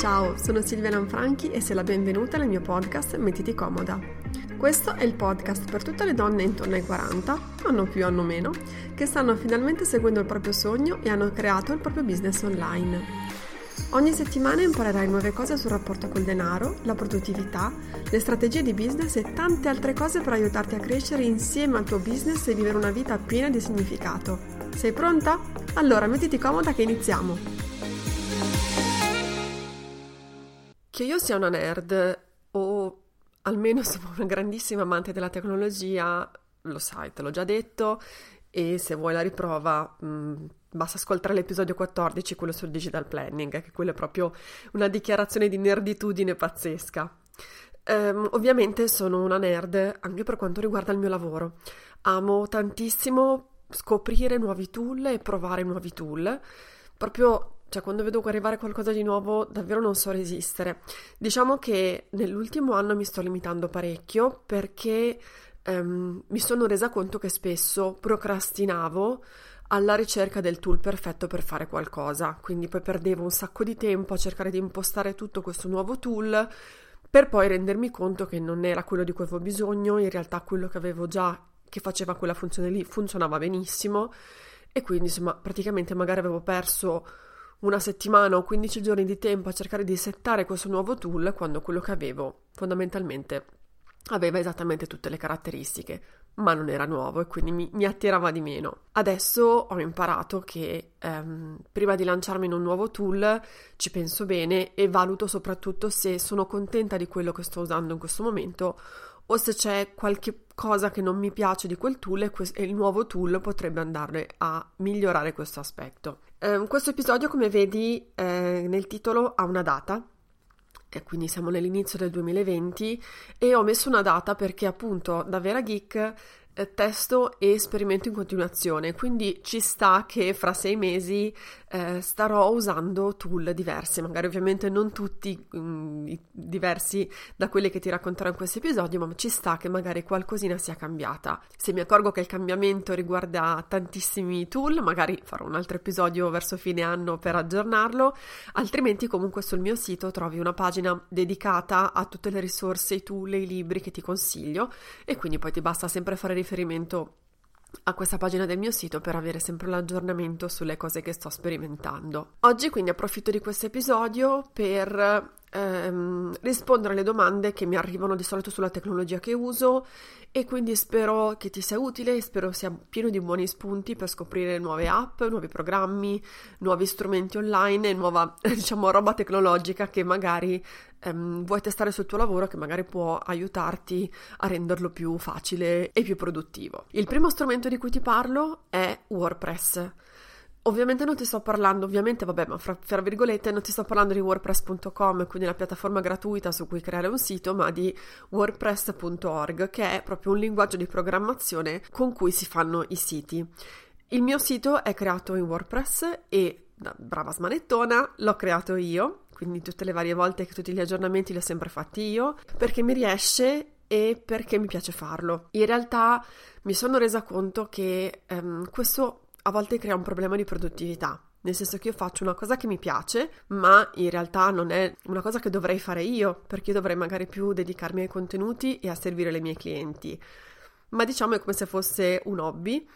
Ciao, sono Silvia Lanfranchi e sei la benvenuta nel mio podcast Mettiti comoda. Questo è il podcast per tutte le donne intorno ai 40, hanno più hanno meno, che stanno finalmente seguendo il proprio sogno e hanno creato il proprio business online. Ogni settimana imparerai nuove cose sul rapporto col denaro, la produttività, le strategie di business e tante altre cose per aiutarti a crescere insieme al tuo business e vivere una vita piena di significato. Sei pronta? Allora mettiti comoda che iniziamo! Che io sia una nerd o almeno sono una grandissima amante della tecnologia, lo sai, te l'ho già detto, e se vuoi la riprova mh, mm, basta ascoltare l'episodio 14, quello sul digital planning, che quello è proprio una dichiarazione di nerditudine pazzesca. Um, ovviamente sono una nerd anche per quanto riguarda il mio lavoro. Amo tantissimo scoprire nuovi tool e provare nuovi tool. Proprio cioè quando vedo arrivare qualcosa di nuovo davvero non so resistere. Diciamo che nell'ultimo anno mi sto limitando parecchio perché um, mi sono resa conto che spesso procrastinavo alla ricerca del tool perfetto per fare qualcosa, quindi poi perdevo un sacco di tempo a cercare di impostare tutto questo nuovo tool per poi rendermi conto che non era quello di cui avevo bisogno, in realtà quello che avevo già che faceva quella funzione lì funzionava benissimo e quindi insomma praticamente magari avevo perso una settimana o 15 giorni di tempo a cercare di settare questo nuovo tool quando quello che avevo fondamentalmente aveva esattamente tutte le caratteristiche, ma non era nuovo e quindi mi, mi attirava di meno. Adesso ho imparato che ehm, prima di lanciarmi in un nuovo tool ci penso bene e valuto soprattutto se sono contenta di quello che sto usando in questo momento o se c'è qualche cosa che non mi piace di quel tool e, que- e il nuovo tool potrebbe andare a migliorare questo aspetto. Eh, questo episodio, come vedi eh, nel titolo, ha una data, e quindi siamo nell'inizio del 2020 e ho messo una data perché appunto da Vera Geek testo e sperimento in continuazione, quindi ci sta che fra sei mesi eh, starò usando tool diversi, magari ovviamente non tutti mh, mm, diversi da quelli che ti racconterò in questo episodio, ma ci sta che magari qualcosina sia cambiata. Se mi accorgo che il cambiamento riguarda tantissimi tool, magari farò un altro episodio verso fine anno per aggiornarlo, altrimenti comunque sul mio sito trovi una pagina dedicata a tutte le risorse, i tool i libri che ti consiglio. E quindi poi ti basta sempre fare riferimento a questa pagina del mio sito per avere sempre l'aggiornamento sulle cose che sto sperimentando. Oggi quindi approfitto di questo episodio per ehm, rispondere alle domande che mi arrivano di solito sulla tecnologia che uso e quindi spero che ti sia utile e spero sia pieno di buoni spunti per scoprire nuove app, nuovi programmi, nuovi strumenti online e nuova diciamo roba tecnologica che magari ehm, vuoi testare sul tuo lavoro che magari può aiutarti a renderlo più facile e più produttivo. Il primo strumento di cui ti parlo è WordPress. Ovviamente non ti sto parlando, ovviamente vabbè, ma fra, fra, virgolette non ti sto parlando di WordPress.com, quindi la piattaforma gratuita su cui creare un sito, ma di WordPress.org, che è proprio un linguaggio di programmazione con cui si fanno i siti. Il mio sito è creato in WordPress e, da brava smanettona, l'ho creato io, quindi tutte le varie volte che tutti gli aggiornamenti li ho sempre fatti io, perché mi riesce e perché mi piace farlo. In realtà mi sono resa conto che um, questo a volte crea un problema di produttività. Nel senso che io faccio una cosa che mi piace, ma in realtà non è una cosa che dovrei fare io, perché io dovrei magari più dedicarmi ai contenuti e a servire le mie clienti. Ma diciamo è come se fosse un hobby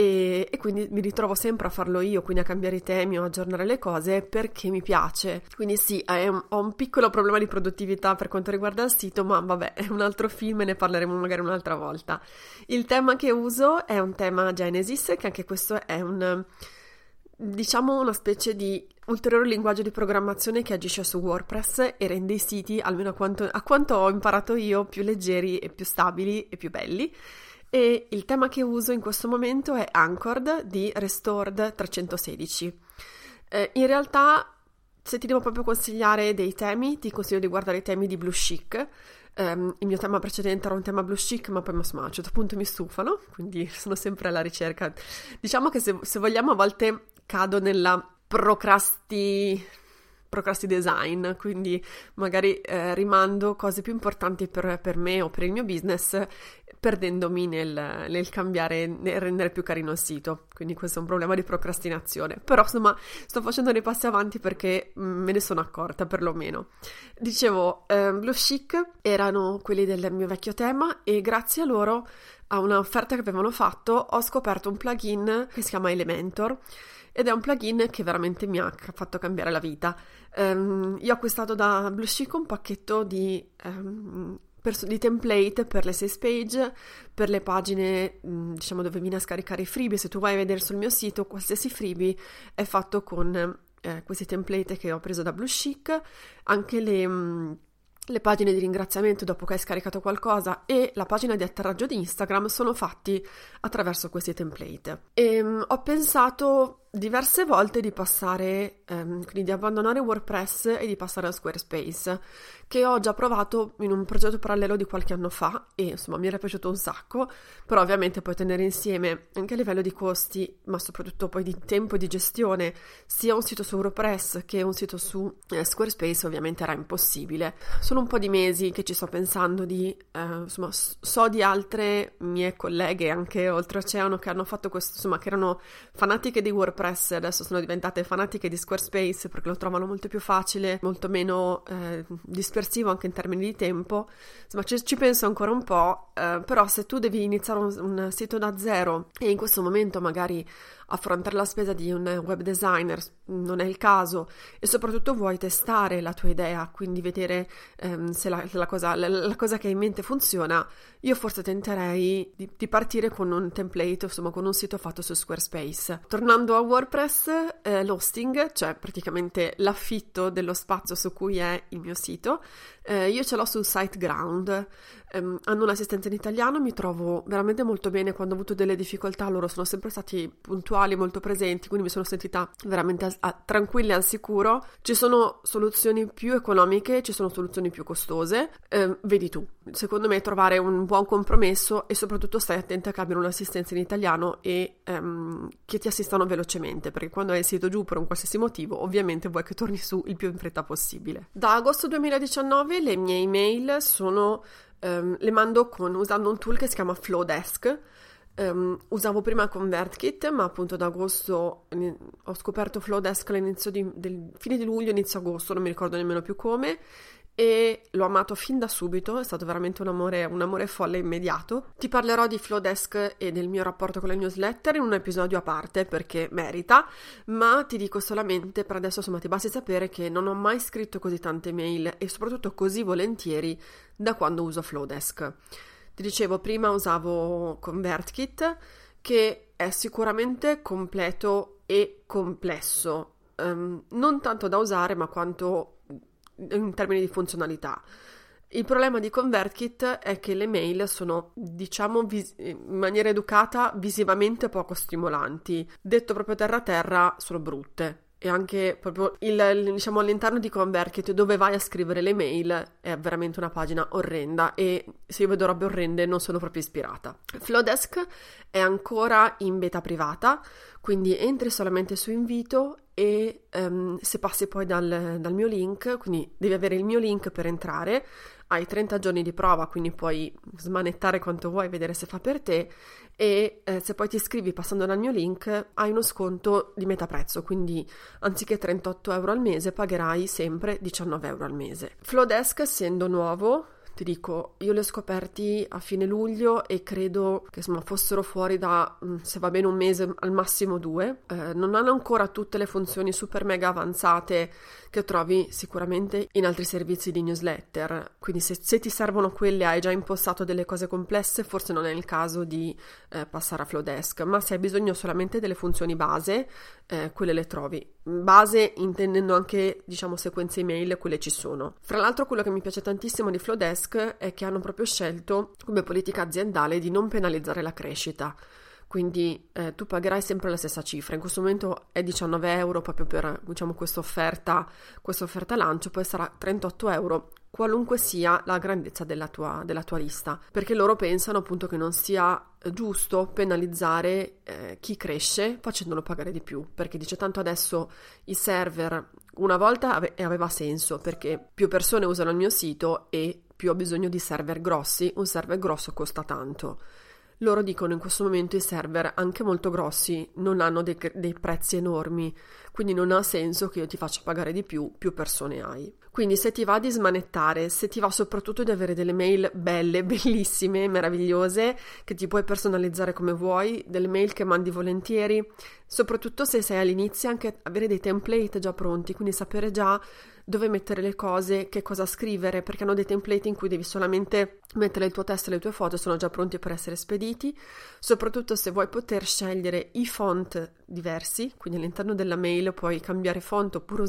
e, e, quindi mi ritrovo sempre a farlo io, quindi a cambiare i temi o aggiornare le cose perché mi piace. Quindi sì, ho un piccolo problema di produttività per quanto riguarda il sito, ma vabbè, è un altro film e ne parleremo magari un'altra volta. Il tema che uso è un tema Genesis, che anche questo è un diciamo una specie di ulteriore linguaggio di programmazione che agisce su WordPress e rende i siti, almeno a quanto, a quanto ho imparato io, più leggeri e più stabili e più belli e il tema che uso in questo momento è Anchored di Restored 316. Eh, in realtà, se ti devo proprio consigliare dei temi, ti consiglio di guardare i temi di Blue Chic. Um, il mio tema precedente era un tema blue chic, ma poi insomma, a un certo punto mi stufano, quindi sono sempre alla ricerca. Diciamo che se, se vogliamo a volte cado nella procrasti procrasti design, quindi magari eh, rimando cose più importanti per, per, me o per il mio business perdendomi nel, nel, cambiare, nel rendere più carino il sito. Quindi questo è un problema di procrastinazione. Però insomma sto facendo dei passi avanti perché mm, me ne sono accorta perlomeno. Dicevo, eh, Blue Chic erano quelli del mio vecchio tema e grazie a loro, a un'offerta che avevano fatto, ho scoperto un plugin che si chiama Elementor ed è un plugin che veramente mi ha fatto cambiare la vita. Um, io ho acquistato da Blue Chic un pacchetto di um, per, di template per le sales page, per le pagine mm, diciamo dove viene a scaricare i freebie. Se tu vai a vedere sul mio sito, qualsiasi freebie è fatto con eh, questi template che ho preso da Blue Chic, anche le, mm, le pagine di ringraziamento dopo che hai scaricato qualcosa e la pagina di atterraggio di Instagram sono fatti attraverso questi template. E, mh, mm, ho pensato diverse volte di passare, ehm, quindi di abbandonare WordPress e di passare a Squarespace, che ho già provato in un progetto parallelo di qualche anno fa e insomma mi era piaciuto un sacco, però ovviamente poi tenere insieme anche a livello di costi, ma soprattutto poi di tempo e di gestione, sia un sito su WordPress che un sito su eh, Squarespace ovviamente era impossibile. Sono un po' di mesi che ci sto pensando di, eh, insomma, so di altre mie colleghe anche oltreoceano che hanno fatto questo, insomma, che erano fanatiche di WordPress WordPress adesso sono diventate fanatiche di Squarespace perché lo trovano molto più facile, molto meno eh, dispersivo anche in termini di tempo. Insomma, ci, ci penso ancora un po', eh, però se tu devi iniziare un, un sito da zero e in questo momento magari affrontare la spesa di un web designer non è il caso e soprattutto vuoi testare la tua idea, quindi vedere ehm, se la, la, cosa, la, la, cosa, che hai in mente funziona, io forse tenterei di, di, partire con un template, insomma con un sito fatto su Squarespace. Tornando a WordPress, eh, l'hosting, cioè praticamente l'affitto dello spazio su cui è il mio sito, eh, io ce l'ho su SiteGround ehm, hanno un'assistenza in italiano, mi trovo veramente molto bene quando ho avuto delle difficoltà, loro sono sempre stati puntuali, molto presenti, quindi mi sono sentita veramente a, a, tranquilla e al sicuro. Ci sono soluzioni più economiche, ci sono soluzioni più costose, ehm, vedi tu. Secondo me trovare un buon compromesso e soprattutto stai attenta che abbiano un'assistenza in italiano e ehm, che ti assistano velocemente, perché quando hai il sito giù per un qualsiasi motivo, ovviamente vuoi che torni su il più in fretta possibile. Da agosto 2019 le mie email sono um, le mando con, usando un tool che si chiama Flowdesk. Um, usavo prima ConvertKit, ma appunto ad agosto ho scoperto Flowdesk all'inizio di, del fine di luglio, inizio agosto, non mi ricordo nemmeno più come, e l'ho amato fin da subito, è stato veramente un amore, un amore folle immediato. Ti parlerò di Flowdesk e del mio rapporto con le newsletter in un episodio a parte perché merita, ma ti dico solamente per adesso insomma ti basti sapere che non ho mai scritto così tante mail e soprattutto così volentieri da quando uso Flowdesk. Ti dicevo prima usavo ConvertKit che è sicuramente completo e complesso, um, non tanto da usare ma quanto in termini di funzionalità. Il problema di ConvertKit è che le mail sono, diciamo vis- in maniera educata, visivamente poco stimolanti. Detto proprio terra terra, sono brutte. E anche proprio il, diciamo, all'interno di ConvertKit dove vai a scrivere le mail è veramente una pagina orrenda e se io vedo robe orrende non sono proprio ispirata. Flowdesk è ancora in beta privata, quindi entri solamente su invito e um, se passi poi dal, dal, mio link, quindi devi avere il mio link per entrare, hai 30 giorni di prova, quindi puoi smanettare quanto vuoi, vedere se fa per te e eh, se poi ti iscrivi passando dal mio link hai uno sconto di metà prezzo, quindi anziché 38 euro al mese pagherai sempre 19 euro al mese. Flowdesk essendo nuovo ti dico, io li ho scoperti a fine luglio e credo che insomma fossero fuori da, mm, se va bene, un mese, al massimo due. Eh, non hanno ancora tutte le funzioni super mega avanzate che trovi sicuramente in altri servizi di newsletter. Quindi se, se ti servono quelle, hai già impostato delle cose complesse, forse non è il caso di eh, passare a Flowdesk, ma se hai bisogno solamente delle funzioni base, eh, quelle le trovi. Base intendendo anche, diciamo, sequenze email, quelle ci sono. Fra l'altro quello che mi piace tantissimo di Flowdesk è che hanno proprio scelto come politica aziendale di non penalizzare la crescita. Quindi eh, tu pagherai sempre la stessa cifra. In questo momento è 19 euro proprio per diciamo, questa offerta, questa offerta lancio, poi sarà 38 euro qualunque sia la grandezza della tua, della tua, lista, perché loro pensano appunto che non sia giusto penalizzare eh, chi cresce facendolo pagare di più, perché dice tanto adesso i server una volta ave- aveva senso perché più persone usano il mio sito e più ho bisogno di server grossi, un server grosso costa tanto. Loro dicono in questo momento i server, anche molto grossi, non hanno dei, dei, prezzi enormi, quindi non ha senso che io ti faccia pagare di più, più persone hai. Quindi se ti va di smanettare, se ti va soprattutto di avere delle mail belle, bellissime, meravigliose, che ti puoi personalizzare come vuoi, delle mail che mandi volentieri, soprattutto se sei all'inizio anche avere dei template già pronti, quindi sapere già dove mettere le cose, che cosa scrivere, perché hanno dei template in cui devi solamente mettere il tuo testo e le tue foto, sono già pronti per essere spediti, soprattutto se vuoi poter scegliere i font diversi, quindi all'interno della mail puoi cambiare font oppure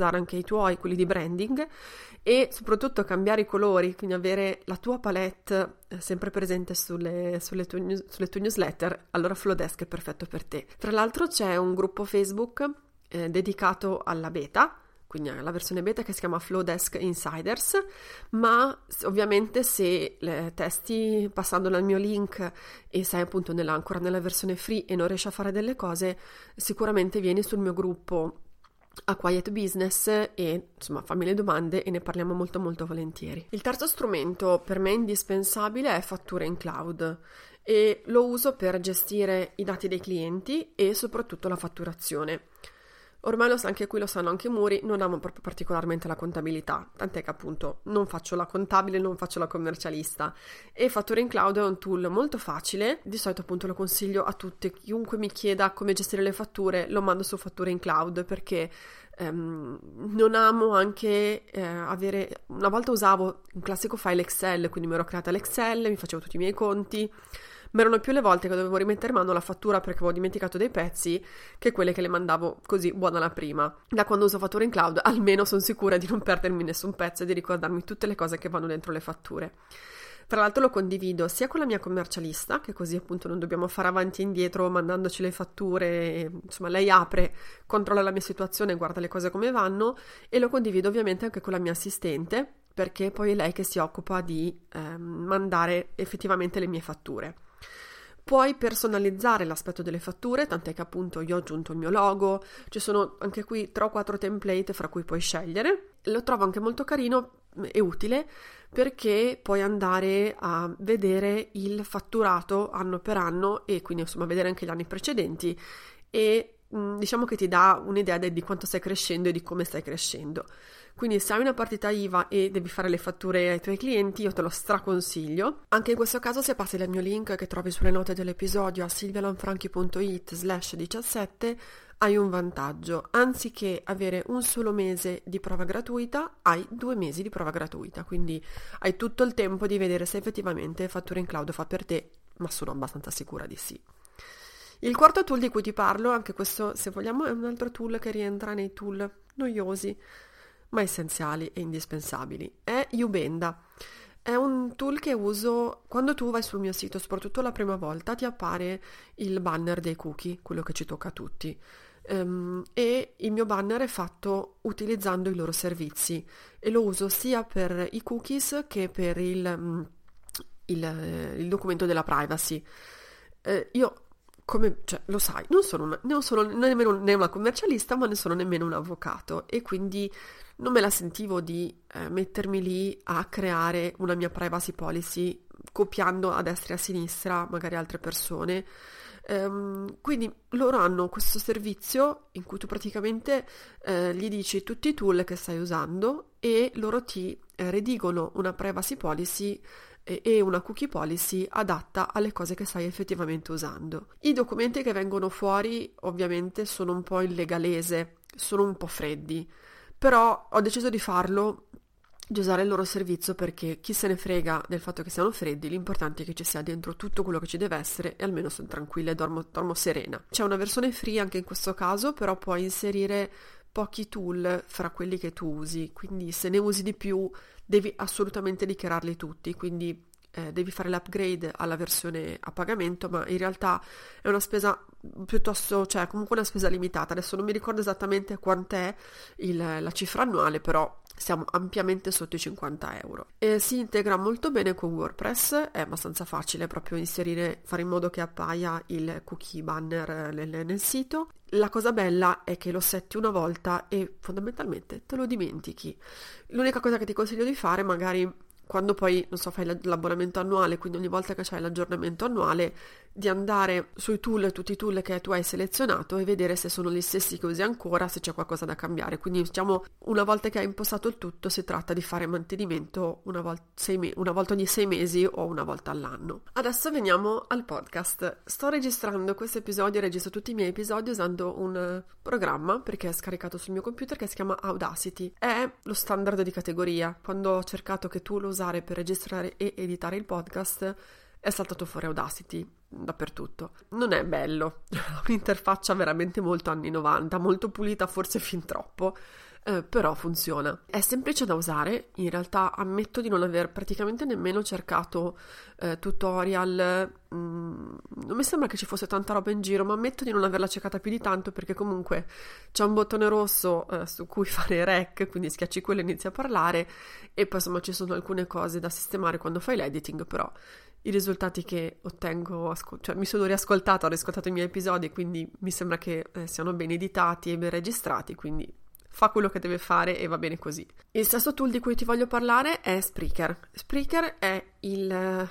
Anche i tuoi, quelli di branding, e soprattutto cambiare i colori, quindi avere la tua palette eh, sempre presente sulle, sulle, tue, news, sulle tue newsletter, allora Flowdesk è perfetto per te. Tra l'altro c'è un gruppo Facebook eh, dedicato alla beta, quindi la versione beta che si chiama Flowdesk Insiders, ma ovviamente se testi passando dal mio link e sei appunto nella, ancora nella versione free e non riesci a fare delle cose, sicuramente vieni sul mio gruppo a Quiet Business e insomma fammi le domande e ne parliamo molto molto volentieri. Il terzo strumento per me indispensabile è fatture in cloud e lo uso per gestire i dati dei clienti e soprattutto la fatturazione. Ormai lo, anche qui lo sanno anche i muri, non amo proprio particolarmente la contabilità, tant'è che appunto non faccio la contabile, non faccio la commercialista. E Fattura in Cloud è un tool molto facile, di solito appunto lo consiglio a tutti, chiunque mi chieda come gestire le fatture lo mando su Fattura in Cloud perché ehm, non amo anche eh, avere, una volta usavo un classico file Excel, quindi mi ero creata l'Excel, mi facevo tutti i miei conti, ma erano più le volte che dovevo rimettere mano la fattura perché avevo dimenticato dei pezzi che quelle che le mandavo così buona la prima. Da quando uso fattura in cloud almeno sono sicura di non perdermi nessun pezzo e di ricordarmi tutte le cose che vanno dentro le fatture. Tra l'altro lo condivido sia con la mia commercialista, che così appunto non dobbiamo fare avanti e indietro mandandoci le fatture, insomma lei apre, controlla la mia situazione, guarda le cose come vanno e lo condivido ovviamente anche con la mia assistente, perché poi è lei che si occupa di eh, mandare effettivamente le mie fatture. Puoi personalizzare l'aspetto delle fatture, tant'è che appunto io ho aggiunto il mio logo, ci sono anche qui 3 o 4 template fra cui puoi scegliere. Lo trovo anche molto carino e utile perché puoi andare a vedere il fatturato anno per anno e quindi insomma vedere anche gli anni precedenti e diciamo che ti dà un'idea di quanto stai crescendo e di come stai crescendo. Quindi se hai una partita IVA e devi fare le fatture ai tuoi clienti, io te lo straconsiglio. Anche in questo caso se passi dal mio link che trovi sulle note dell'episodio a silvialanfranchi.it slash 17 hai un vantaggio. Anziché avere un solo mese di prova gratuita, hai due mesi di prova gratuita. Quindi hai tutto il tempo di vedere se effettivamente Fattura in Cloud fa per te, ma sono abbastanza sicura di sì. Il quarto tool di cui ti parlo, anche questo se vogliamo è un altro tool che rientra nei tool noiosi ma essenziali e indispensabili, è Ubenda. È un tool che uso quando tu vai sul mio sito, soprattutto la prima volta, ti appare il banner dei cookie, quello che ci tocca a tutti. Um, e il mio banner è fatto utilizzando i loro servizi e lo uso sia per i cookies che per il, mm, il, il documento della privacy. Eh, io come cioè, lo sai, non sono, una, non sono nemmeno né una commercialista, ma ne sono nemmeno un avvocato e quindi non me la sentivo di eh, mettermi lì a creare una mia privacy policy copiando a destra e a sinistra magari altre persone. Um, quindi loro hanno questo servizio in cui tu praticamente eh, gli dici tutti i tool che stai usando e loro ti eh, redigono una privacy policy e una cookie policy adatta alle cose che stai effettivamente usando. I documenti che vengono fuori ovviamente sono un po' in legalese, sono un po' freddi, però ho deciso di farlo di usare il loro servizio perché chi se ne frega del fatto che siano freddi, l'importante è che ci sia dentro tutto quello che ci deve essere e almeno sono tranquilla e dormo, dormo serena. C'è una versione free anche in questo caso, però puoi inserire pochi tool fra quelli che tu usi, quindi se ne usi di più devi assolutamente dichiararli tutti, quindi eh, devi fare l'upgrade alla versione a pagamento, ma in realtà è una spesa piuttosto, cioè comunque una spesa limitata. Adesso non mi ricordo esattamente quant'è il, la cifra annuale, però siamo ampiamente sotto i 50 euro. E si integra molto bene con WordPress, è abbastanza facile proprio inserire, fare in modo che appaia il cookie banner nel, nel sito. La cosa bella è che lo setti una volta e fondamentalmente te lo dimentichi. L'unica cosa che ti consiglio di fare magari quando poi, non so, fai l'abbonamento annuale, quindi ogni volta che c'hai l'aggiornamento annuale, di andare sui tool, tutti i tool che tu hai selezionato e vedere se sono gli stessi che usi ancora, se c'è qualcosa da cambiare. Quindi, diciamo, una volta che hai impostato il tutto, si tratta di fare mantenimento una, vol- me- una volta ogni sei mesi o una volta all'anno. Adesso veniamo al podcast. Sto registrando questo episodio, registro tutti i miei episodi usando un programma, perché è scaricato sul mio computer, che si chiama Audacity. È lo standard di categoria. Quando ho cercato che tu lo usare per registrare e editare il podcast, è saltato fuori Audacity dappertutto. Non è bello, ha un'interfaccia veramente molto anni 90, molto pulita, forse fin troppo. Eh, però funziona. È semplice da usare, in realtà ammetto di non aver praticamente nemmeno cercato eh, tutorial, mm, non mi sembra che ci fosse tanta roba in giro, ma ammetto di non averla cercata più di tanto perché comunque c'è un bottone rosso eh, su cui fare rec, quindi schiacci quello e inizi a parlare e poi insomma ci sono alcune cose da sistemare quando fai l'editing, però i risultati che ottengo, cioè mi sono riascoltata, ho riascoltato i miei episodi, quindi mi sembra che eh, siano ben editati e ben registrati, quindi fa quello che deve fare e va bene così. Il sesto tool di cui ti voglio parlare è Spreaker. Spreaker è il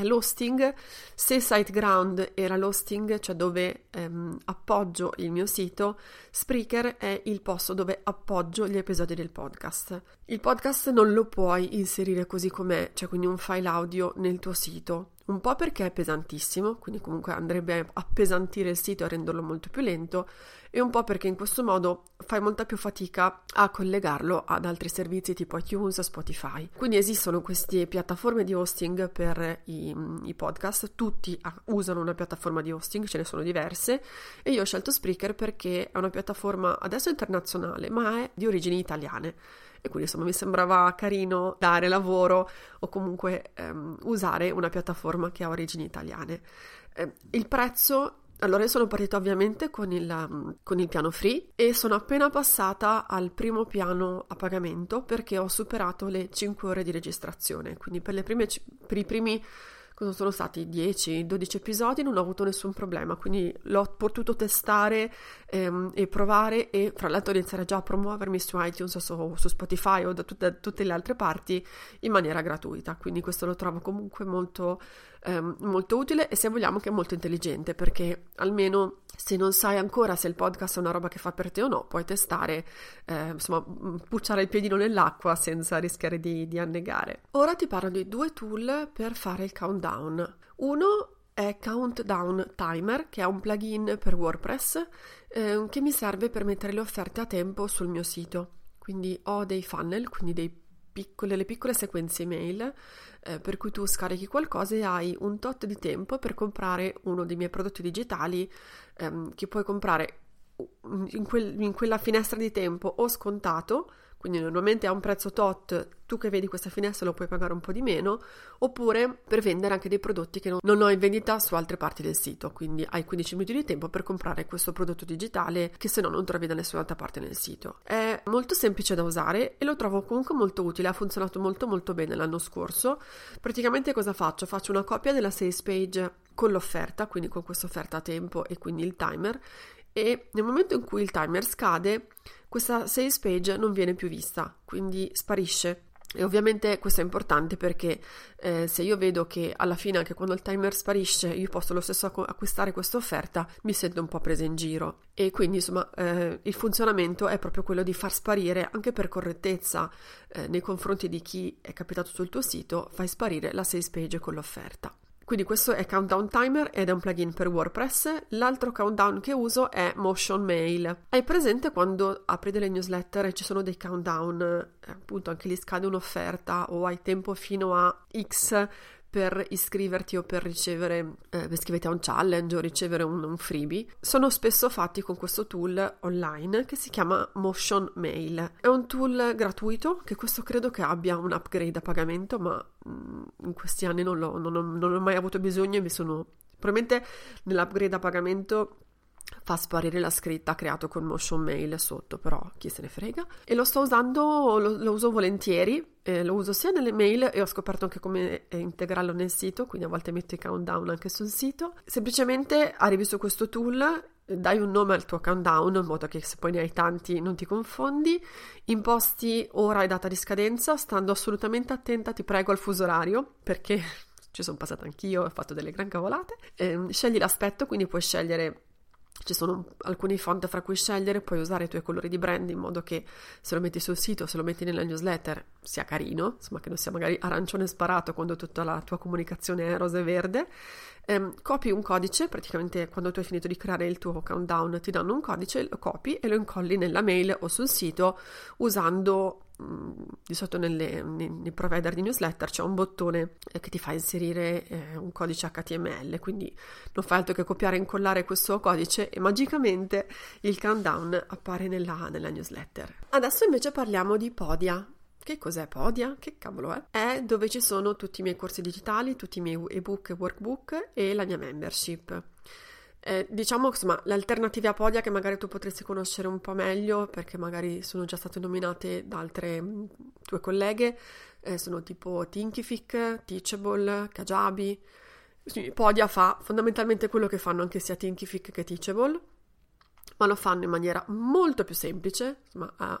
è l'hosting. Se SiteGround era l'hosting, cioè dove ehm, appoggio il mio sito, Spreaker è il posto dove appoggio gli episodi del podcast. Il podcast non lo puoi inserire così com'è, cioè quindi un file audio nel tuo sito. Un po' perché è pesantissimo, quindi comunque andrebbe a appesantire il sito e renderlo molto più lento, e un po' perché in questo modo fai molta più fatica a collegarlo ad altri servizi tipo iTunes, Spotify. Quindi esistono queste piattaforme di hosting per i, i podcast, tutti usano una piattaforma di hosting, ce ne sono diverse, e io ho scelto Spreaker perché è una piattaforma adesso internazionale, ma è di origini italiane e quindi insomma mi sembrava carino dare lavoro o comunque ehm, usare una piattaforma che ha origini italiane. Eh, il prezzo allora, io sono partita ovviamente con il, um, con il, piano free e sono appena passata al primo piano a pagamento perché ho superato le 5 ore di registrazione. Quindi per, prime, per i primi sono stati? 10-12 episodi, non ho avuto nessun problema, quindi l'ho potuto testare ehm, e provare e fra l'altro iniziare già a promuovermi su iTunes su, su Spotify o da tutte, tutte, le altre parti in maniera gratuita, quindi questo lo trovo comunque molto, ehm, molto utile e se vogliamo che è molto intelligente perché almeno se non sai ancora se il podcast è una roba che fa per te o no, puoi testare, eh, insomma, pucciare il piedino nell'acqua senza rischiare di, di annegare. Ora ti parlo di due tool per fare il countdown. Uno è Countdown Timer, che è un plugin per WordPress eh, che mi serve per mettere le offerte a tempo sul mio sito. Quindi ho dei funnel, quindi dei piccole, le piccole sequenze email eh, per cui tu scarichi qualcosa e hai un tot di tempo per comprare uno dei miei prodotti digitali ehm, che puoi comprare in, quel, in quella finestra di tempo o scontato quindi normalmente a un prezzo tot, tu che vedi questa finestra lo puoi pagare un po' di meno, oppure per vendere anche dei prodotti che non, ho in vendita su altre parti del sito, quindi hai 15 minuti di tempo per comprare questo prodotto digitale che se no non trovi da nessun'altra parte nel sito. È molto semplice da usare e lo trovo comunque molto utile, ha funzionato molto molto bene l'anno scorso. Praticamente cosa faccio? Faccio una copia della sales page con l'offerta, quindi con questa offerta a tempo e quindi il timer e nel momento in cui il timer scade questa sales page non viene più vista, quindi sparisce. E ovviamente questo è importante perché eh, se io vedo che alla fine, anche quando il timer sparisce, io posso lo stesso acquistare questa offerta, mi sento un po' presa in giro. E quindi, insomma, eh, il funzionamento è proprio quello di far sparire, anche per correttezza eh, nei confronti di chi è capitato sul tuo sito, fai sparire la sales page con l'offerta. Quindi questo è Countdown Timer ed è un plugin per WordPress. L'altro countdown che uso è Motion Mail. Hai presente quando apri delle newsletter e ci sono dei countdown, eh, appunto anche lì scade un'offerta o hai tempo fino a X per iscriverti o per ricevere, eh, iscriverti a un challenge o ricevere un, un, freebie, sono spesso fatti con questo tool online che si chiama Motion Mail. È un tool gratuito che questo credo che abbia un upgrade a pagamento, ma mh, mm, in questi anni non, non, ho, non ho mai avuto bisogno e mi sono... Probabilmente nell'upgrade a pagamento fa sparire la scritta creato con Motion Mail sotto, però chi se ne frega. E lo sto usando, lo, lo uso volentieri, eh, lo uso sia nelle mail e ho scoperto anche come eh, integrarlo nel sito, quindi a volte metto i countdown anche sul sito. Semplicemente arrivi su questo tool, dai un nome al tuo countdown in modo che se poi ne hai tanti non ti confondi, imposti ora e data di scadenza, stando assolutamente attenta, ti prego, al fuso orario, perché ci sono passata anch'io, ho fatto delle gran cavolate. Eh, scegli l'aspetto, quindi puoi scegliere ci sono alcuni font fra cui scegliere, puoi usare i tuoi colori di brand in modo che se lo metti sul sito, se lo metti nella newsletter, sia carino, insomma che non sia magari arancione sparato quando tutta la tua comunicazione è rosa e verde. Ehm, copi un codice, praticamente quando tu hai finito di creare il tuo countdown ti danno un codice, lo copi e lo incolli nella mail o sul sito usando di solito nelle, nei, nei, provider di newsletter c'è un bottone eh, che ti fa inserire eh, un codice HTML, quindi non fai altro che copiare e incollare questo codice e magicamente il countdown appare nella, nella newsletter. Adesso invece parliamo di Podia. Che cos'è Podia? Che cavolo è? È dove ci sono tutti i miei corsi digitali, tutti i miei ebook e workbook e la mia membership. Eh, diciamo insomma le alternative a Podia che magari tu potresti conoscere un po' meglio perché magari sono già state nominate da altre mh, tue colleghe eh, sono tipo Thinkific, Teachable, Kajabi. Podia fa fondamentalmente quello che fanno anche sia Thinkific che Teachable ma lo fanno in maniera molto più semplice insomma, ha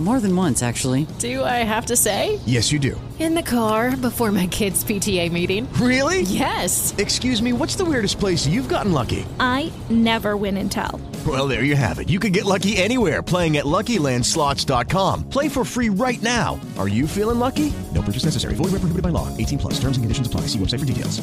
More than once, actually. Do I have to say? Yes, you do. In the car before my kids' PTA meeting. Really? Yes. Excuse me, what's the weirdest place you've gotten lucky? I never win and tell. Well, there you have it. You can get lucky anywhere playing at LuckyLandSlots.com. Play for free right now. Are you feeling lucky? No purchase necessary. Void where prohibited by law. 18 plus. Terms and conditions apply. See website for details.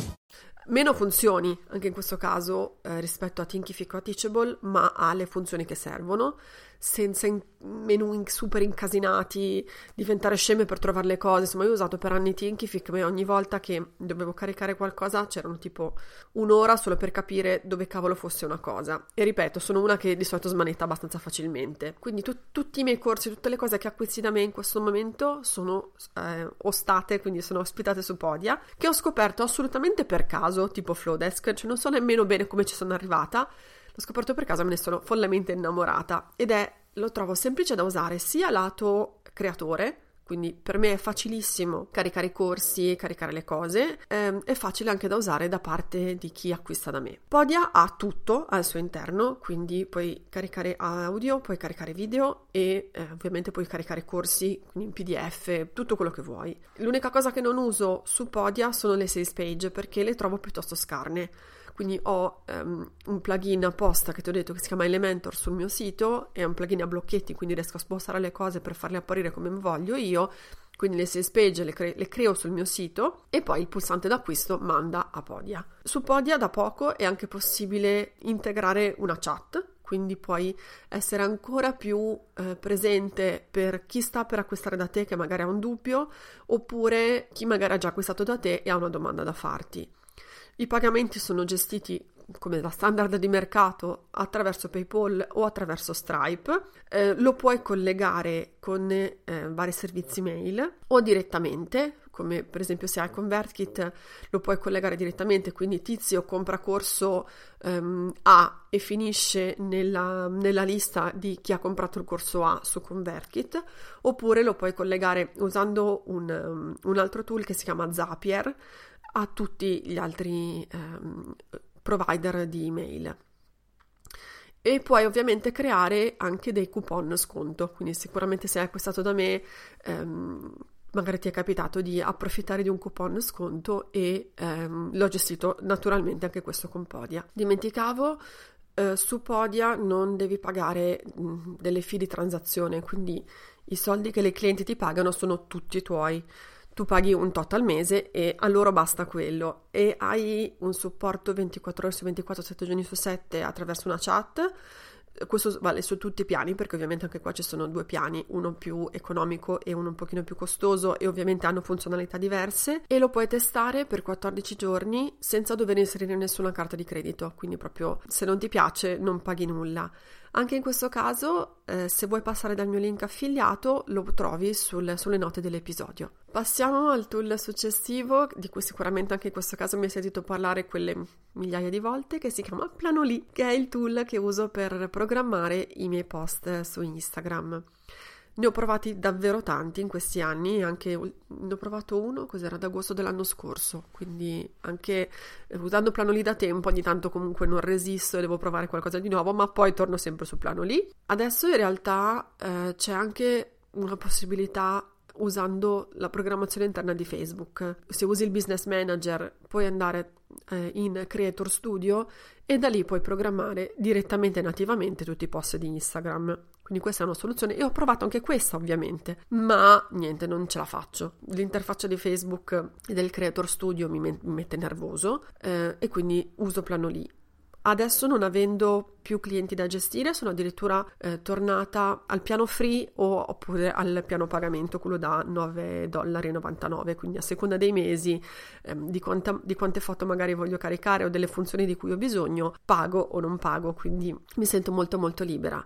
Meno funzioni, anche in questo caso, eh, rispetto a Thinkific o a Teachable, ma ha le funzioni che servono senza in- menu super incasinati, diventare sceme per trovare le cose. Insomma, io ho usato per anni Thinkific, ma ogni volta che dovevo caricare qualcosa c'erano tipo un'ora solo per capire dove cavolo fosse una cosa. E ripeto, sono una che di solito smanetta abbastanza facilmente. Quindi tu- tutti i miei corsi, tutte le cose che acquisti da me in questo momento sono eh, ostate, quindi sono ospitate su Podia, che ho scoperto assolutamente per caso, tipo Flowdesk, cioè non so nemmeno bene come ci sono arrivata L'ho scoperto per caso me ne sono follemente innamorata ed è, lo trovo semplice da usare sia lato creatore, quindi per me è facilissimo caricare i corsi, caricare le cose, ehm, è facile anche da usare da parte di chi acquista da me. Podia ha tutto al suo interno, quindi puoi caricare audio, puoi caricare video e eh, ovviamente puoi caricare corsi, in PDF, tutto quello che vuoi. L'unica cosa che non uso su Podia sono le sales page perché le trovo piuttosto scarne quindi ho um, un plugin apposta che ti ho detto che si chiama Elementor sul mio sito, è un plugin a blocchetti, quindi riesco a spostare le cose per farle apparire come voglio io. Quindi le sales page le, cre- le creo sul mio sito e poi il pulsante d'acquisto manda a Podia. Su Podia da poco è anche possibile integrare una chat, quindi puoi essere ancora più eh, presente per chi sta per acquistare da te che magari ha un dubbio oppure chi magari ha già acquistato da te e ha una domanda da farti. I pagamenti sono gestiti come da standard di mercato attraverso PayPal o attraverso Stripe, eh, lo puoi collegare con eh, vari servizi mail o direttamente, come per esempio se hai ConvertKit lo puoi collegare direttamente, quindi Tizio compra corso um, A e finisce nella, nella, lista di chi ha comprato il corso A su ConvertKit, oppure lo puoi collegare usando un, um, un altro tool che si chiama Zapier a tutti gli altri um, provider di email. E puoi ovviamente creare anche dei coupon sconto, quindi sicuramente se hai acquistato da me um, magari ti è capitato di approfittare di un coupon sconto e um, l'ho gestito naturalmente anche questo con Podia. Dimenticavo, uh, su Podia non devi pagare mh, delle fee di transazione, quindi i soldi che le clienti ti pagano sono tutti tuoi tu paghi un tot al mese e a loro basta quello e hai un supporto 24 ore su 24, 7 giorni su 7 attraverso una chat. Questo vale su tutti i piani perché ovviamente anche qua ci sono due piani, uno più economico e uno un pochino più costoso e ovviamente hanno funzionalità diverse e lo puoi testare per 14 giorni senza dover inserire nessuna carta di credito, quindi proprio se non ti piace non paghi nulla. Anche in questo caso, eh, se vuoi passare dal mio link affiliato, lo trovi sul, sulle note dell'episodio. Passiamo al tool successivo, di cui sicuramente anche in questo caso mi hai sentito parlare quelle migliaia di volte, che si chiama Planoli, che è il tool che uso per programmare i miei post su Instagram. Ne ho provati davvero tanti in questi anni, anche ne ho provato uno, cos'era, ad agosto dell'anno scorso, quindi anche eh, usando plano lì da tempo ogni tanto comunque non resisto e devo provare qualcosa di nuovo, ma poi torno sempre sul plano lì. Adesso in realtà eh, c'è anche una possibilità usando la programmazione interna di Facebook. Se usi il Business Manager puoi andare eh, in Creator Studio e da lì puoi programmare direttamente nativamente tutti i post di Instagram. Quindi questa è una soluzione e ho provato anche questa ovviamente, ma niente, non ce la faccio. L'interfaccia di Facebook e del Creator Studio mi, me- mi mette nervoso eh, e quindi uso Plano lì. Adesso non avendo più clienti da gestire sono addirittura eh, tornata al piano free o, oppure al piano pagamento, quello da 9,99 dollari, quindi a seconda dei mesi, ehm, di, quanta, di quante foto magari voglio caricare o delle funzioni di cui ho bisogno, pago o non pago, quindi mi sento molto molto libera.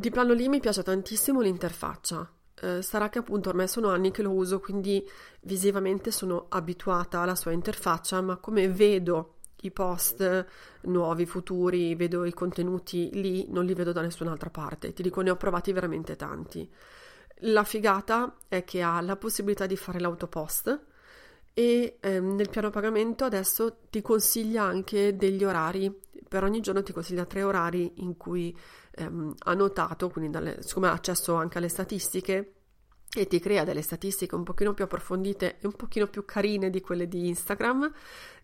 Di plano lì mi piace tantissimo l'interfaccia, eh, sarà che appunto ormai sono anni che lo uso, quindi visivamente sono abituata alla sua interfaccia, ma come vedo i post nuovi, futuri, vedo i contenuti lì, non li vedo da nessun'altra parte. Ti dico, ne ho provati veramente tanti. La figata è che ha la possibilità di fare l'autopost e ehm, nel piano pagamento adesso ti consiglia anche degli orari. Per ogni giorno ti consiglia tre orari in cui ehm, notato, quindi dalle, siccome ha accesso anche alle statistiche, e ti crea delle statistiche un pochino più approfondite e un pochino più carine di quelle di Instagram.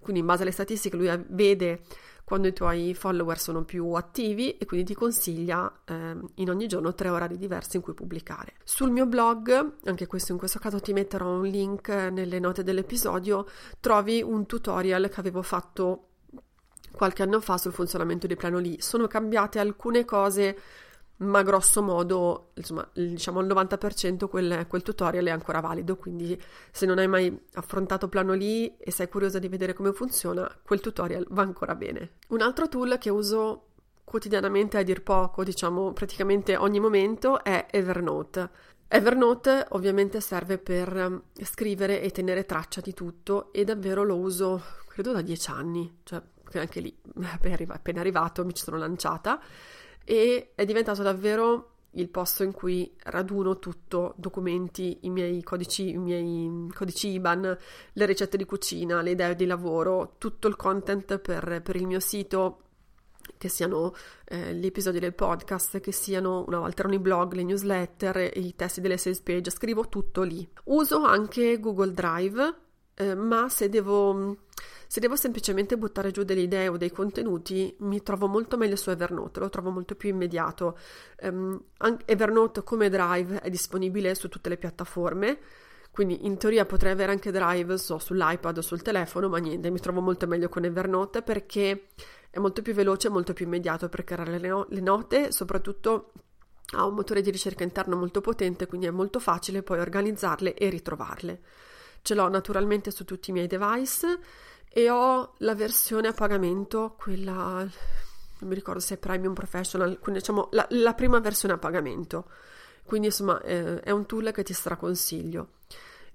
Quindi in base alle statistiche lui vede quando i tuoi follower sono più attivi e quindi ti consiglia eh, in ogni giorno tre orari diversi in cui pubblicare. Sul mio blog, anche questo in questo caso ti metterò un link nelle note dell'episodio, trovi un tutorial che avevo fatto qualche anno fa sul funzionamento di Plano Sono cambiate alcune cose ma grosso modo, insomma, diciamo il 90% quel, quel, tutorial è ancora valido, quindi se non hai mai affrontato Plano lì e sei curiosa di vedere come funziona, quel tutorial va ancora bene. Un altro tool che uso quotidianamente a dir poco, diciamo praticamente ogni momento, è Evernote. Evernote ovviamente serve per ehm, scrivere e tenere traccia di tutto e davvero lo uso credo da dieci anni, cioè anche lì appena arrivato mi ci sono lanciata e è diventato davvero il posto in cui raduno tutto, documenti, i miei codici, i miei codici IBAN, le ricette di cucina, le idee di lavoro, tutto il content per, per il mio sito, che siano eh, gli episodi del podcast, che siano una volta erano i blog, le newsletter, i testi delle sales page, scrivo tutto lì. Uso anche Google Drive, eh, ma se devo se devo semplicemente buttare giù delle idee o dei contenuti, mi trovo molto meglio su Evernote, lo trovo molto più immediato. Um, Evernote come Drive è disponibile su tutte le piattaforme, quindi in teoria potrei avere anche Drive so, sull'iPad o sul telefono, ma niente, mi trovo molto meglio con Evernote perché è molto più veloce e molto più immediato per creare le, no- le note, soprattutto ha un motore di ricerca interno molto potente, quindi è molto facile poi organizzarle e ritrovarle. Ce l'ho naturalmente su tutti i miei device e ho la versione a pagamento, quella non mi ricordo se è Premium Professional, quindi diciamo la, la prima versione a pagamento. Quindi insomma eh, è un tool che ti straconsiglio.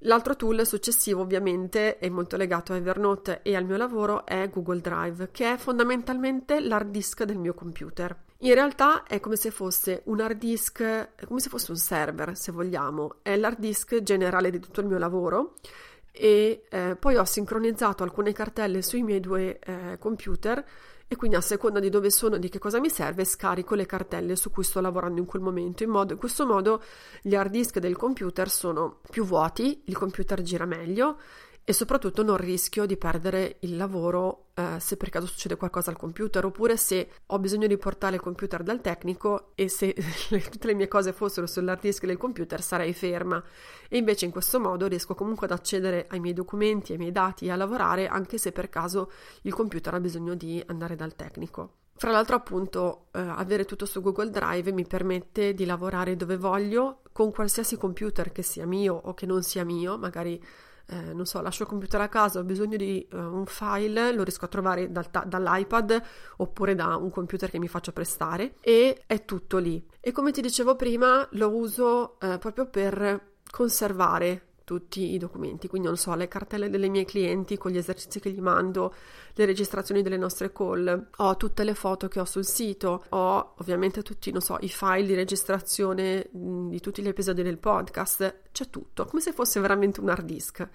L'altro tool successivo ovviamente è molto legato a Evernote e al mio lavoro è Google Drive, che è fondamentalmente l'hard disk del mio computer. In realtà è come se fosse un hard disk, è come se fosse un server, se vogliamo, è l'hard disk generale di tutto il mio lavoro e eh, poi ho sincronizzato alcune cartelle sui miei due eh, computer e quindi a seconda di dove sono e di che cosa mi serve scarico le cartelle su cui sto lavorando in quel momento. In, modo, in questo modo gli hard disk del computer sono più vuoti il computer gira meglio e soprattutto non rischio di perdere il lavoro eh, se per caso succede qualcosa al computer oppure se ho bisogno di portare il computer dal tecnico e se le, tutte le mie cose fossero sull'hard disk del computer sarei ferma e invece in questo modo riesco comunque ad accedere ai miei documenti, ai miei dati e a lavorare anche se per caso il computer ha bisogno di andare dal tecnico. Fra l'altro appunto eh, avere tutto su Google Drive mi permette di lavorare dove voglio con qualsiasi computer che sia mio o che non sia mio, magari eh, non so, lascio il computer a casa, ho bisogno di uh, un file, lo riesco a trovare dal ta- dall'iPad oppure da un computer che mi faccio prestare e è tutto lì. E come ti dicevo prima, lo uso eh, proprio per conservare tutti i documenti, quindi non so, le cartelle delle mie clienti con gli esercizi che gli mando, le registrazioni delle nostre call, ho tutte le foto che ho sul sito, ho ovviamente tutti, non so, i file di registrazione di tutti gli episodi del podcast, c'è tutto, come se fosse veramente un hard disk.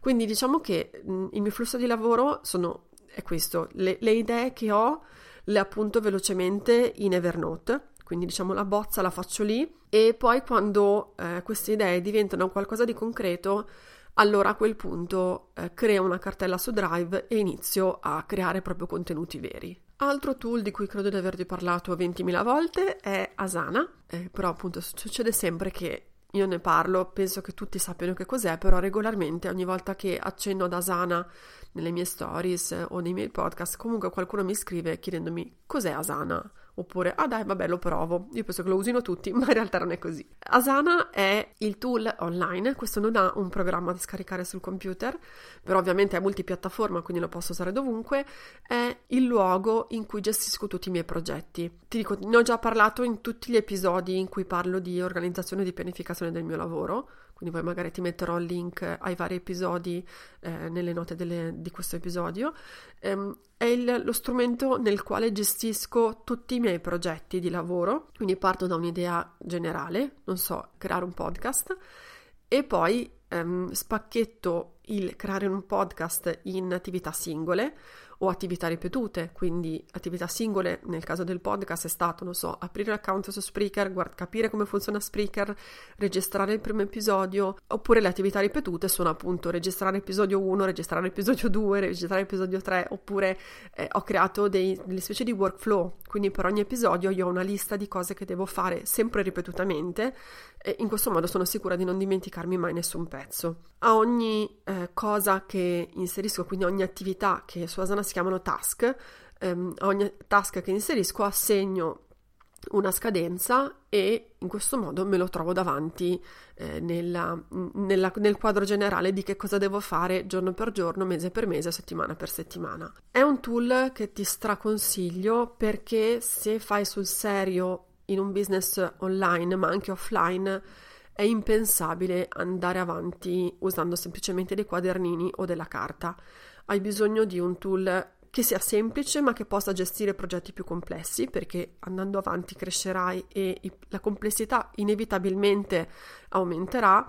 Quindi diciamo che il mio flusso di lavoro sono, è questo, le, le idee che ho le appunto velocemente in Evernote quindi diciamo la bozza la faccio lì e poi quando eh, queste idee diventano qualcosa di concreto, allora a quel punto eh, creo una cartella su Drive e inizio a creare proprio contenuti veri. Altro tool di cui credo di averti parlato 20.000 volte è Asana, eh, però appunto succede sempre che io ne parlo, penso che tutti sappiano che cos'è, però regolarmente ogni volta che accenno ad Asana nelle mie stories o nei miei podcast, comunque qualcuno mi scrive chiedendomi cos'è Asana oppure ah dai vabbè lo provo, io penso che lo usino tutti, ma in realtà non è così. Asana è il tool online, questo non ha un programma da scaricare sul computer, però ovviamente è multipiattaforma, quindi lo posso usare dovunque, è il luogo in cui gestisco tutti i miei progetti. Ti dico, ne ho già parlato in tutti gli episodi in cui parlo di organizzazione e di pianificazione del mio lavoro, quindi poi magari ti metterò il link ai vari episodi eh, nelle note delle, di questo episodio. Ehm, è il, lo strumento nel quale gestisco tutti i miei progetti di lavoro, quindi parto da un'idea generale, non so, creare un podcast. E poi ehm, spacchetto il creare un podcast in attività singole o attività ripetute, quindi attività singole, nel caso del podcast è stato, non so, aprire l'account su Spreaker, guard- capire come funziona Spreaker, registrare il primo episodio, oppure le attività ripetute sono appunto registrare episodio 1, registrare episodio 2, registrare episodio 3, oppure eh, ho creato dei, delle specie di workflow, quindi per ogni episodio io ho una lista di cose che devo fare sempre ripetutamente e in questo modo sono sicura di non dimenticarmi mai nessun pezzo. A ogni eh, cosa che inserisco, quindi ogni attività che su Asana si chiamano task, a ogni task che inserisco assegno una scadenza e in questo modo me lo trovo davanti eh, nella, nella, nel quadro generale di che cosa devo fare giorno per giorno, mese per mese, settimana per settimana. È un tool che ti straconsiglio perché se fai sul serio in un business online ma anche offline è impensabile andare avanti usando semplicemente dei quadernini o della carta. Hai bisogno di un tool che sia semplice ma che possa gestire progetti più complessi perché andando avanti crescerai e la complessità inevitabilmente aumenterà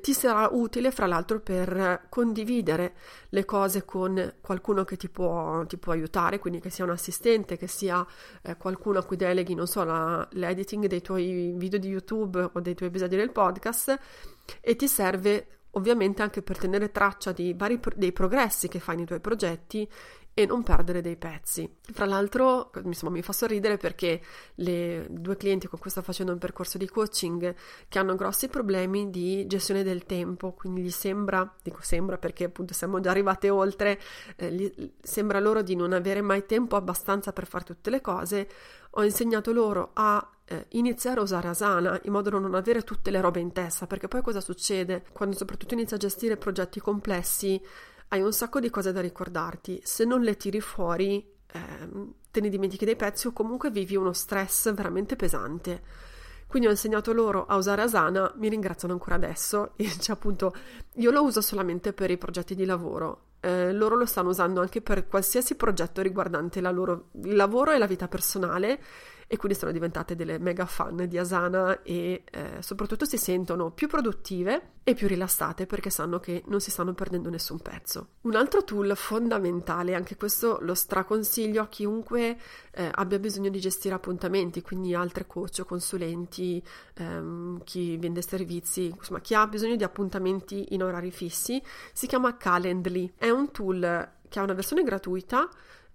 ti sarà utile fra l'altro per condividere le cose con qualcuno che ti può, ti può aiutare, quindi che sia un assistente, che sia eh, qualcuno a cui deleghi, non so, la, l'editing dei tuoi video di YouTube o dei tuoi episodi del podcast e ti serve ovviamente anche per tenere traccia di vari dei progressi che fai nei tuoi progetti e non perdere dei pezzi. Fra l'altro, insomma, mi fa sorridere perché le due clienti con cui sto facendo un percorso di coaching che hanno grossi problemi di gestione del tempo, quindi gli sembra, dico sembra perché appunto siamo già arrivate oltre, eh, gli, sembra loro di non avere mai tempo abbastanza per fare tutte le cose. Ho insegnato loro a eh, iniziare a usare Asana in modo da non avere tutte le robe in testa, perché poi cosa succede quando soprattutto inizi a gestire progetti complessi? Hai un sacco di cose da ricordarti, se non le tiri fuori eh, te ne dimentichi dei pezzi o comunque vivi uno stress veramente pesante. Quindi ho insegnato loro a usare Asana, mi ringraziano ancora adesso, e cioè appunto io lo uso solamente per i progetti di lavoro, eh, loro lo stanno usando anche per qualsiasi progetto riguardante loro, il lavoro e la vita personale e quindi sono diventate delle mega fan di Asana e eh, soprattutto si sentono più produttive e più rilassate perché sanno che non si stanno perdendo nessun pezzo. Un altro tool fondamentale, anche questo lo straconsiglio a chiunque eh, abbia bisogno di gestire appuntamenti, quindi altre coach o consulenti, ehm, chi vende servizi, insomma chi ha bisogno di appuntamenti in orari fissi, si chiama Calendly. È un tool che ha una versione gratuita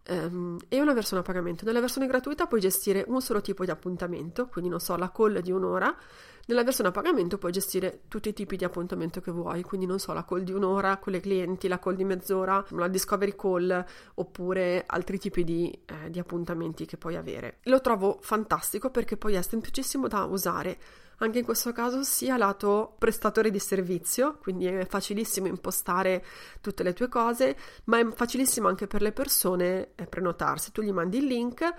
um, e una versione a pagamento. Nella versione gratuita puoi gestire un solo tipo di appuntamento, quindi non so, la call di un'ora. Nella versione a pagamento puoi gestire tutti i tipi di appuntamento che vuoi, quindi non so, la call di un'ora con le clienti, la call di mezz'ora, la discovery call oppure altri tipi di, eh, di appuntamenti che puoi avere. Lo trovo fantastico perché poi è semplicissimo da usare anche in questo caso sia lato prestatore di servizio, quindi è facilissimo impostare tutte le tue cose, ma è facilissimo anche per le persone eh, prenotarsi. Tu gli mandi il link,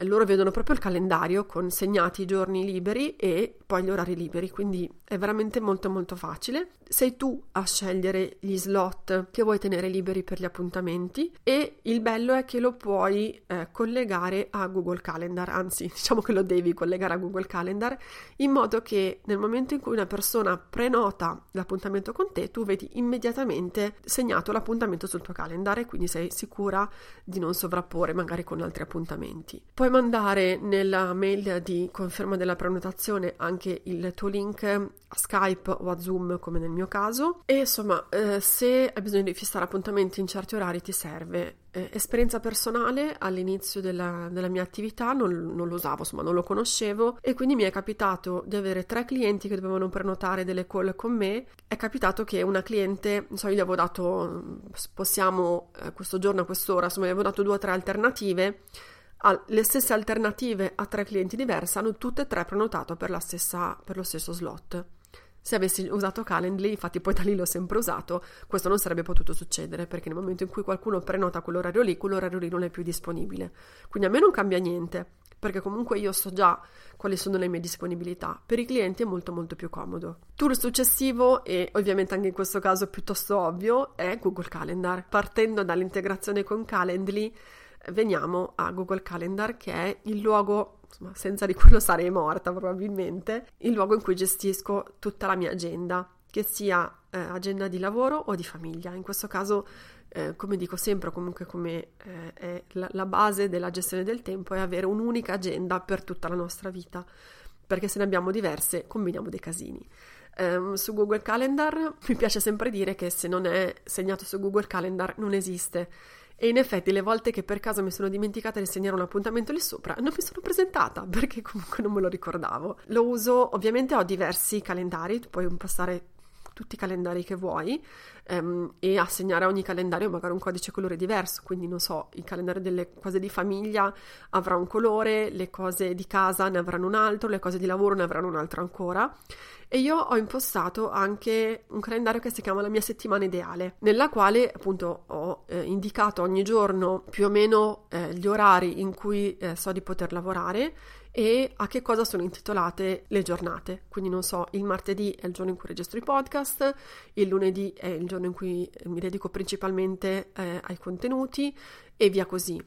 loro vedono proprio il calendario con segnati i giorni liberi e poi gli orari liberi, quindi è veramente molto molto facile. Sei tu a scegliere gli slot che vuoi tenere liberi per gli appuntamenti e il bello è che lo puoi eh, collegare a Google Calendar, anzi diciamo che lo devi collegare a Google Calendar in modo che nel momento in cui una persona prenota l'appuntamento con te tu vedi immediatamente segnato l'appuntamento sul tuo calendar e quindi sei sicura di non sovrapporre magari con altri appuntamenti. Poi Puoi mandare nella mail di conferma della prenotazione anche il tuo link a Skype o a Zoom come nel mio caso e insomma eh, se hai bisogno di fissare appuntamenti in certi orari ti serve. Eh, esperienza personale all'inizio della, della mia attività non, non, lo usavo, insomma non lo conoscevo e quindi mi è capitato di avere tre clienti che dovevano prenotare delle call con me. È capitato che una cliente, io gli avevo dato, possiamo eh, questo giorno a quest'ora, insomma gli avevo dato due o tre alternative le stesse alternative a tre clienti diversi hanno tutte e tre prenotato per, stessa, per lo stesso slot. Se avessi usato Calendly, infatti poi da lì l'ho sempre usato, questo non sarebbe potuto succedere perché nel momento in cui qualcuno prenota quell'orario lì, quell'orario lì non è più disponibile. Quindi a me non cambia niente, perché comunque io so già quali sono le mie disponibilità. Per i clienti è molto molto più comodo. Tool successivo e ovviamente anche in questo caso piuttosto ovvio è Google Calendar. Partendo dall'integrazione con Calendly veniamo a Google Calendar che è il luogo, insomma, senza di quello sarei morta probabilmente, il luogo in cui gestisco tutta la mia agenda, che sia eh, agenda di lavoro o di famiglia. In questo caso eh, come dico sempre, comunque come eh, è la, la base della gestione del tempo, è avere un'unica agenda per tutta la nostra vita, perché se ne abbiamo diverse combiniamo dei casini. Um, su Google Calendar mi piace sempre dire che se non è segnato su Google Calendar non esiste. E in effetti le volte che per caso mi sono dimenticata di segnare un appuntamento lì sopra non mi sono presentata perché comunque non me lo ricordavo. Lo uso, ovviamente ho diversi calendari, puoi impostare tutti i calendari che vuoi ehm, e assegnare a ogni calendario magari un codice colore diverso. Quindi, non so, il calendario delle cose di famiglia avrà un colore, le cose di casa ne avranno un altro, le cose di lavoro ne avranno un altro ancora. E io ho impostato anche un calendario che si chiama la mia settimana ideale, nella quale appunto ho eh, indicato ogni giorno più o meno eh, gli orari in cui eh, so di poter lavorare e a che cosa sono intitolate le giornate. Quindi non so, il martedì è il giorno in cui registro i podcast, il lunedì è il giorno in cui mi dedico principalmente eh, ai contenuti e via così.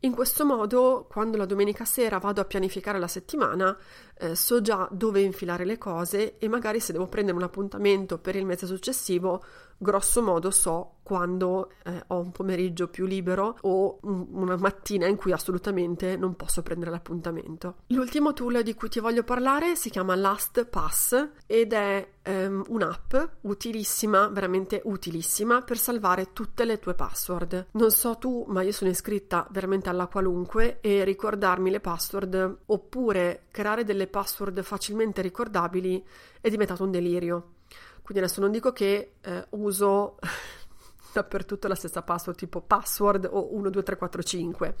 In questo modo, quando la domenica sera vado a pianificare la settimana, eh, so già dove infilare le cose e magari se devo prendere un appuntamento per il mese successivo, grosso modo so quando eh, ho un pomeriggio più libero o un, una mattina in cui assolutamente non posso prendere l'appuntamento. L'ultimo tool di cui ti voglio parlare si chiama LastPass ed è um, un'app utilissima, veramente utilissima per salvare tutte le tue password. Non so tu, ma io sono iscritta veramente alla qualunque e ricordarmi le password oppure creare delle password facilmente ricordabili è diventato un delirio. Quindi adesso non dico che eh, uso dappertutto la stessa password, tipo password o 12345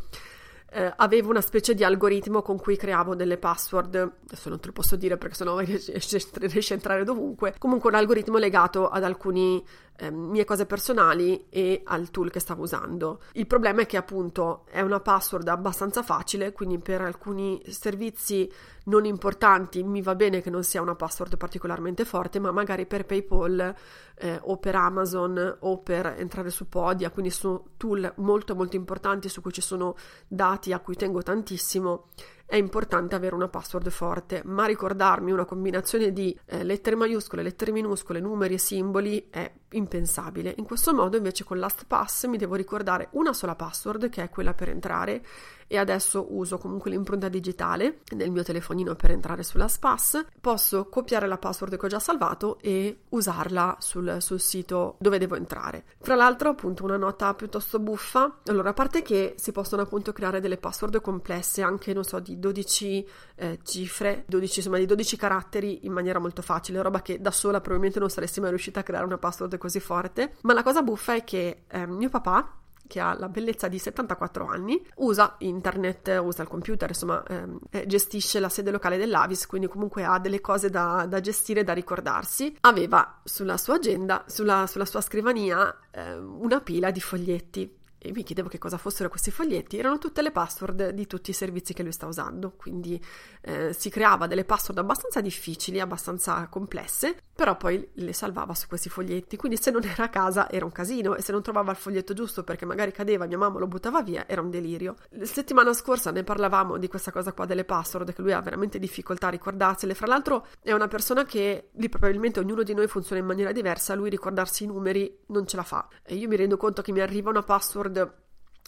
eh, avevo una specie di algoritmo con cui creavo delle password, adesso non te lo posso dire perché sennò riesci a entrare dovunque, comunque un algoritmo legato ad alcuni eh, mie cose personali e al tool che stavo usando. Il problema è che appunto è una password abbastanza facile, quindi per alcuni servizi non importanti mi va bene che non sia una password particolarmente forte, ma magari per PayPal eh, o per Amazon o per entrare su Podia, quindi sono tool molto molto importanti su cui ci sono dati a cui tengo tantissimo è importante avere una password forte, ma ricordarmi una combinazione di eh, lettere maiuscole, lettere minuscole, numeri e simboli è impensabile. In questo modo invece con LastPass mi devo ricordare una sola password che è quella per entrare e adesso uso comunque l'impronta digitale nel mio telefonino per entrare sulla SPAS, posso copiare la password che ho già salvato e usarla sul, sul sito dove devo entrare. Fra l'altro, appunto, una nota piuttosto buffa. Allora, a parte che si possono appunto creare delle password complesse, anche non so, di 12 eh, cifre, 12, insomma, di 12 caratteri in maniera molto facile, roba che da sola probabilmente non saresti mai riuscita a creare una password così forte. Ma la cosa buffa è che eh, mio papà che ha la bellezza di 74 anni, usa internet, usa il computer, insomma, ehm, eh, gestisce la sede locale dell'Avis, quindi comunque ha delle cose da, da gestire, da ricordarsi. Aveva sulla sua agenda, sulla, sulla sua scrivania, eh, una pila di foglietti e mi chiedevo che cosa fossero questi foglietti, erano tutte le password di tutti i servizi che lui sta usando, quindi eh, si creava delle password abbastanza difficili, abbastanza complesse, però poi le salvava su questi foglietti, quindi se non era a casa era un casino. E se non trovava il foglietto giusto perché magari cadeva, mia mamma lo buttava via, era un delirio. La settimana scorsa ne parlavamo di questa cosa qua delle password, che lui ha veramente difficoltà a ricordarsele, fra l'altro è una persona che lì probabilmente ognuno di noi funziona in maniera diversa, lui ricordarsi i numeri non ce la fa. E io mi rendo conto che mi arriva una password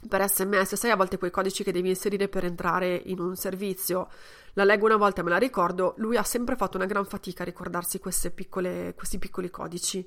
per sms, sai a volte quei codici che devi inserire per entrare in un servizio, la leggo una volta e me la ricordo, lui ha sempre fatto una gran fatica a ricordarsi piccole, questi piccoli codici.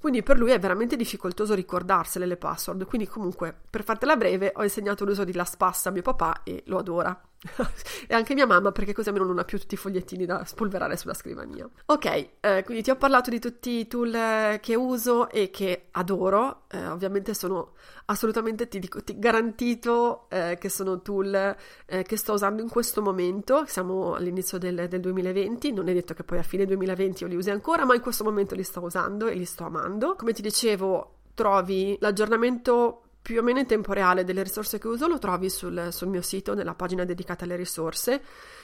Quindi per lui è veramente difficoltoso ricordarsele le password. Quindi comunque, per fartela breve, ho insegnato l'uso di LastPass a mio papà e lo adora. e anche mia mamma perché così almeno non ha più tutti i fogliettini da spolverare sulla scrivania. Ok, eh, quindi ti ho parlato di tutti i tool eh, che uso e che adoro, eh, ovviamente sono assolutamente, ti, dico, ti garantito eh, che sono tool eh, che sto usando in questo momento, siamo all'inizio del, del 2020, non è detto che poi a fine 2020 io li usi ancora, ma in questo momento li sto usando e li sto amando. Come ti dicevo, trovi l'aggiornamento più o meno in tempo reale delle risorse che uso lo trovi sul, sul mio sito, nella pagina dedicata alle risorse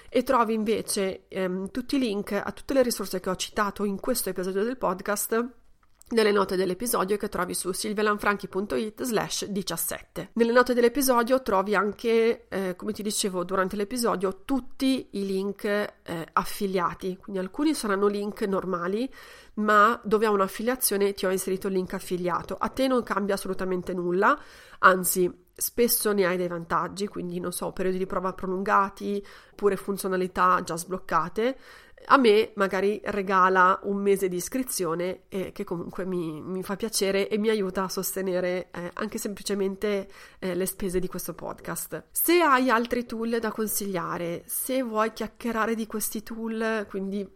e trovi invece ehm, tutti i link a tutte le risorse che ho citato in questo episodio del podcast nelle note dell'episodio che trovi su silvialanfranchi.it slash 17. Nelle note dell'episodio trovi anche, eh, come ti dicevo durante l'episodio, tutti i link eh, affiliati, quindi alcuni saranno link normali, ma dove ho un'affiliazione ti ho inserito il link affiliato. A te non cambia assolutamente nulla, anzi spesso ne hai dei vantaggi, quindi non so, periodi di prova prolungati, oppure funzionalità già sbloccate a me magari regala un mese di iscrizione eh, che comunque mi, mi, fa piacere e mi aiuta a sostenere eh, anche semplicemente eh, le spese di questo podcast. Se hai altri tool da consigliare, se vuoi chiacchierare di questi tool, quindi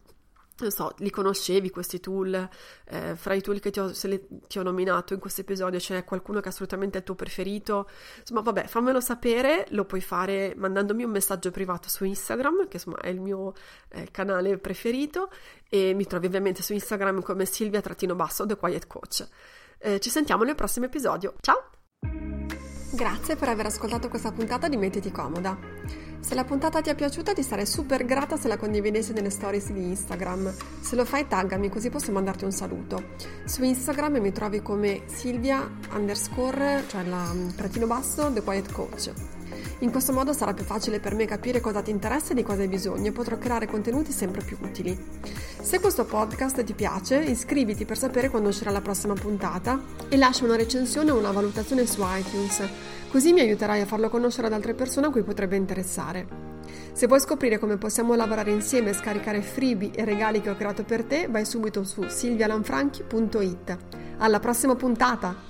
non so, li conoscevi questi tool, eh, fra i tool che ti ho, le, ti ho, nominato in questo episodio c'è qualcuno che è assolutamente il tuo preferito, insomma vabbè fammelo sapere, lo puoi fare mandandomi un messaggio privato su Instagram, che insomma è il mio eh, canale preferito, e mi trovi ovviamente su Instagram come Silvia-Basso The Quiet Coach. Eh, ci sentiamo nel prossimo episodio, ciao! Grazie per aver ascoltato questa puntata di Mettiti Comoda. Se la puntata ti è piaciuta ti sarei super grata se la condividessi nelle stories di Instagram. Se lo fai taggami così posso mandarti un saluto. Su Instagram mi trovi come Silvia underscore, cioè la trattino basso, The Quiet Coach. In questo modo sarà più facile per me capire cosa ti interessa e di cosa hai bisogno e potrò creare contenuti sempre più utili. Se questo podcast ti piace, iscriviti per sapere quando uscirà la prossima puntata e lascia una recensione o una valutazione su iTunes, così mi aiuterai a farlo conoscere ad altre persone a cui potrebbe interessare. Se vuoi scoprire come possiamo lavorare insieme e scaricare freebie e regali che ho creato per te, vai subito su silvialanfranchi.it. Alla prossima puntata!